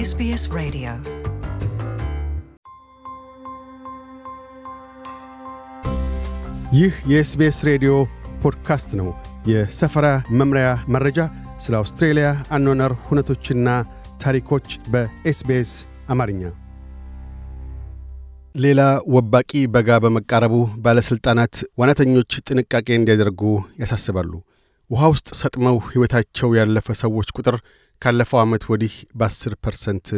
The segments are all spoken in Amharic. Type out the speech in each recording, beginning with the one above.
SBS Radio. ይህ የኤስቤስ ሬዲዮ ፖድካስት ነው። የሰፈራ መምሪያ መረጃ፣ ስለ አውስትሬልያ አኗኗር ሁነቶችና ታሪኮች በኤስቤስ አማርኛ። ሌላ ወባቂ በጋ በመቃረቡ ባለሥልጣናት ዋናተኞች ጥንቃቄ እንዲያደርጉ ያሳስባሉ። ውሃ ውስጥ ሰጥመው ሕይወታቸው ያለፈ ሰዎች ቁጥር ካለፈው ዓመት ወዲህ በ10 ፐርሰንት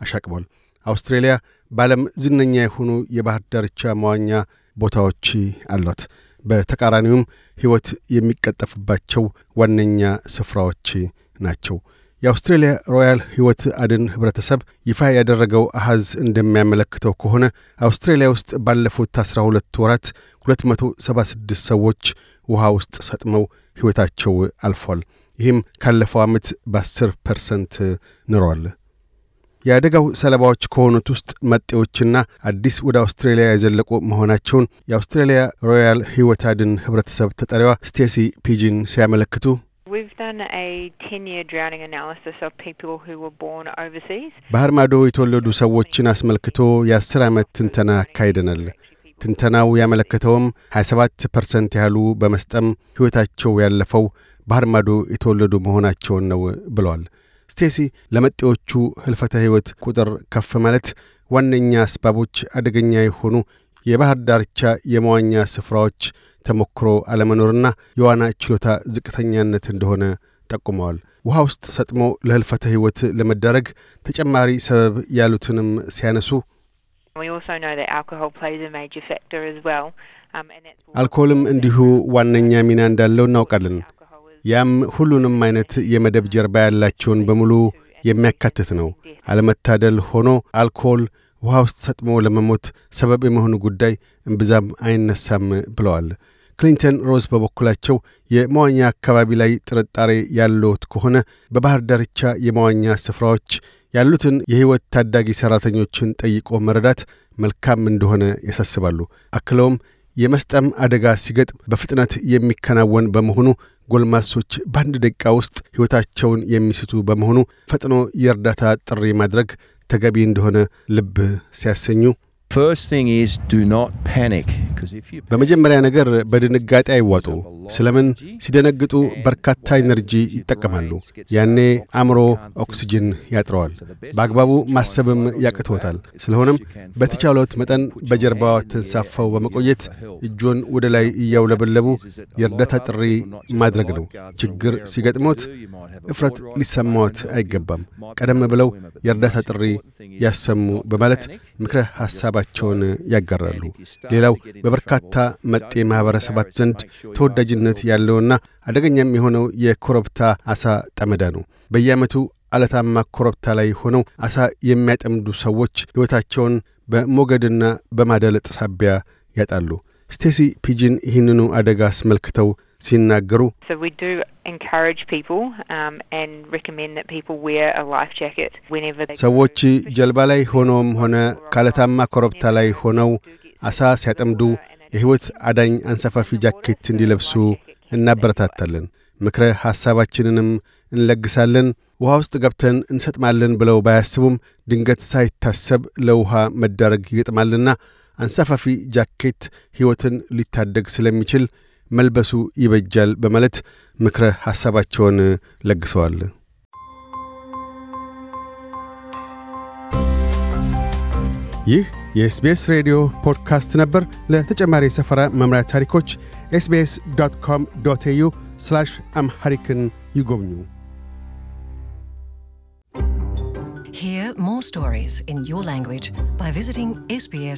አሻቅቧል። አውስትሬልያ በዓለም ዝነኛ የሆኑ የባህር ዳርቻ መዋኛ ቦታዎች አሏት። በተቃራኒውም ሕይወት የሚቀጠፍባቸው ዋነኛ ስፍራዎች ናቸው። የአውስትሬልያ ሮያል ሕይወት አድን ኅብረተሰብ ይፋ ያደረገው አሐዝ እንደሚያመለክተው ከሆነ አውስትሬልያ ውስጥ ባለፉት 12 ወራት 276 ሰዎች ውሃ ውስጥ ሰጥመው ሕይወታቸው አልፏል። ይህም ካለፈው ዓመት በ10 ፐርሰንት ንሯል። የአደጋው ሰለባዎች ከሆኑት ውስጥ መጤዎችና አዲስ ወደ አውስትሬልያ የዘለቁ መሆናቸውን የአውስትሬልያ ሮያል ሕይወት አድን ኅብረተሰብ ተጠሪዋ ስቴሲ ፒጂን ሲያመለክቱ We've done a 10-year drowning analysis of people who were born overseas. ባህር ማዶ የተወለዱ ሰዎችን አስመልክቶ የአስር ዓመት ትንተና አካሂደናል። ትንተናው ያመለከተውም 27 ፐርሰንት ያህሉ በመስጠም ሕይወታቸው ያለፈው ባህር ማዶ የተወለዱ መሆናቸውን ነው ብለዋል። ስቴሲ ለመጤዎቹ ህልፈተ ሕይወት ቁጥር ከፍ ማለት ዋነኛ አስባቦች አደገኛ የሆኑ የባህር ዳርቻ የመዋኛ ስፍራዎች ተሞክሮ አለመኖርና የዋና ችሎታ ዝቅተኛነት እንደሆነ ጠቁመዋል። ውሃ ውስጥ ሰጥሞ ለህልፈተ ሕይወት ለመዳረግ ተጨማሪ ሰበብ ያሉትንም ሲያነሱ. Um, አልኮልም እንዲሁ ዋነኛ ሚና እንዳለው እናውቃለን። ያም ሁሉንም አይነት የመደብ ጀርባ ያላቸውን በሙሉ የሚያካትት ነው። አለመታደል ሆኖ አልኮል ውሃ ውስጥ ሰጥሞ ለመሞት ሰበብ የመሆኑ ጉዳይ እምብዛም አይነሳም ብለዋል። ክሊንተን ሮዝ በበኩላቸው የመዋኛ አካባቢ ላይ ጥርጣሬ ያለዎት ከሆነ በባህር ዳርቻ የመዋኛ ስፍራዎች ያሉትን የሕይወት ታዳጊ ሠራተኞችን ጠይቆ መረዳት መልካም እንደሆነ ያሳስባሉ። አክለውም የመስጠም አደጋ ሲገጥም በፍጥነት የሚከናወን በመሆኑ ጎልማሶች በአንድ ደቂቃ ውስጥ ሕይወታቸውን የሚስቱ በመሆኑ ፈጥኖ የእርዳታ ጥሪ ማድረግ ተገቢ እንደሆነ ልብ ሲያሰኙ First thing is do not panic because if you በመጀመሪያ ነገር በድንጋጤ አይዋጡ። ስለምን ሲደነግጡ በርካታ ኤነርጂ ይጠቀማሉ። ያኔ አእምሮ ኦክስጅን ያጥረዋል፣ በአግባቡ ማሰብም ያቅቶታል። ስለሆነም በተቻሎት መጠን በጀርባዋ ተንሳፈው በመቆየት እጆን ወደ ላይ እያውለበለቡ የእርዳታ ጥሪ ማድረግ ነው። ችግር ሲገጥሞት እፍረት ሊሰማዎት አይገባም። ቀደም ብለው የእርዳታ ጥሪ ያሰሙ በማለት ምክረ ሐሳባቸውን ያጋራሉ። ሌላው በበርካታ መጤ ማኅበረሰባት ዘንድ ተወዳጅነት ያለውና አደገኛም የሆነው የኮረብታ አሳ ጠመዳ ነው። በየዓመቱ አለታማ ኮረብታ ላይ ሆነው አሳ የሚያጠምዱ ሰዎች ሕይወታቸውን በሞገድና በማዳለጥ ሳቢያ ያጣሉ። ስቴሲ ፒጂን ይህንኑ አደጋ አስመልክተው ሲናገሩ um, ሰዎች ጀልባ ላይ ሆነውም ሆነ ካለታማ ኮረብታ ላይ ሆነው አሳ ሲያጠምዱ የሕይወት አዳኝ አንሳፋፊ ጃኬት እንዲለብሱ እናበረታታለን። ምክረ ሐሳባችንንም እንለግሳለን። ውሃ ውስጥ ገብተን እንሰጥማለን ብለው ባያስቡም ድንገት ሳይታሰብ ለውሃ መዳረግ ይገጥማልና አንሳፋፊ ጃኬት ሕይወትን ሊታደግ ስለሚችል መልበሱ ይበጃል በማለት ምክረ ሐሳባቸውን ለግሰዋል። ይህ የኤስቤስ ሬዲዮ ፖድካስት ነበር። ለተጨማሪ የሰፈራ መምሪያ ታሪኮች SBS dot com dot au Amharic ን ይጎብኙ። Hear more stories in your language by visiting sbs.com.au.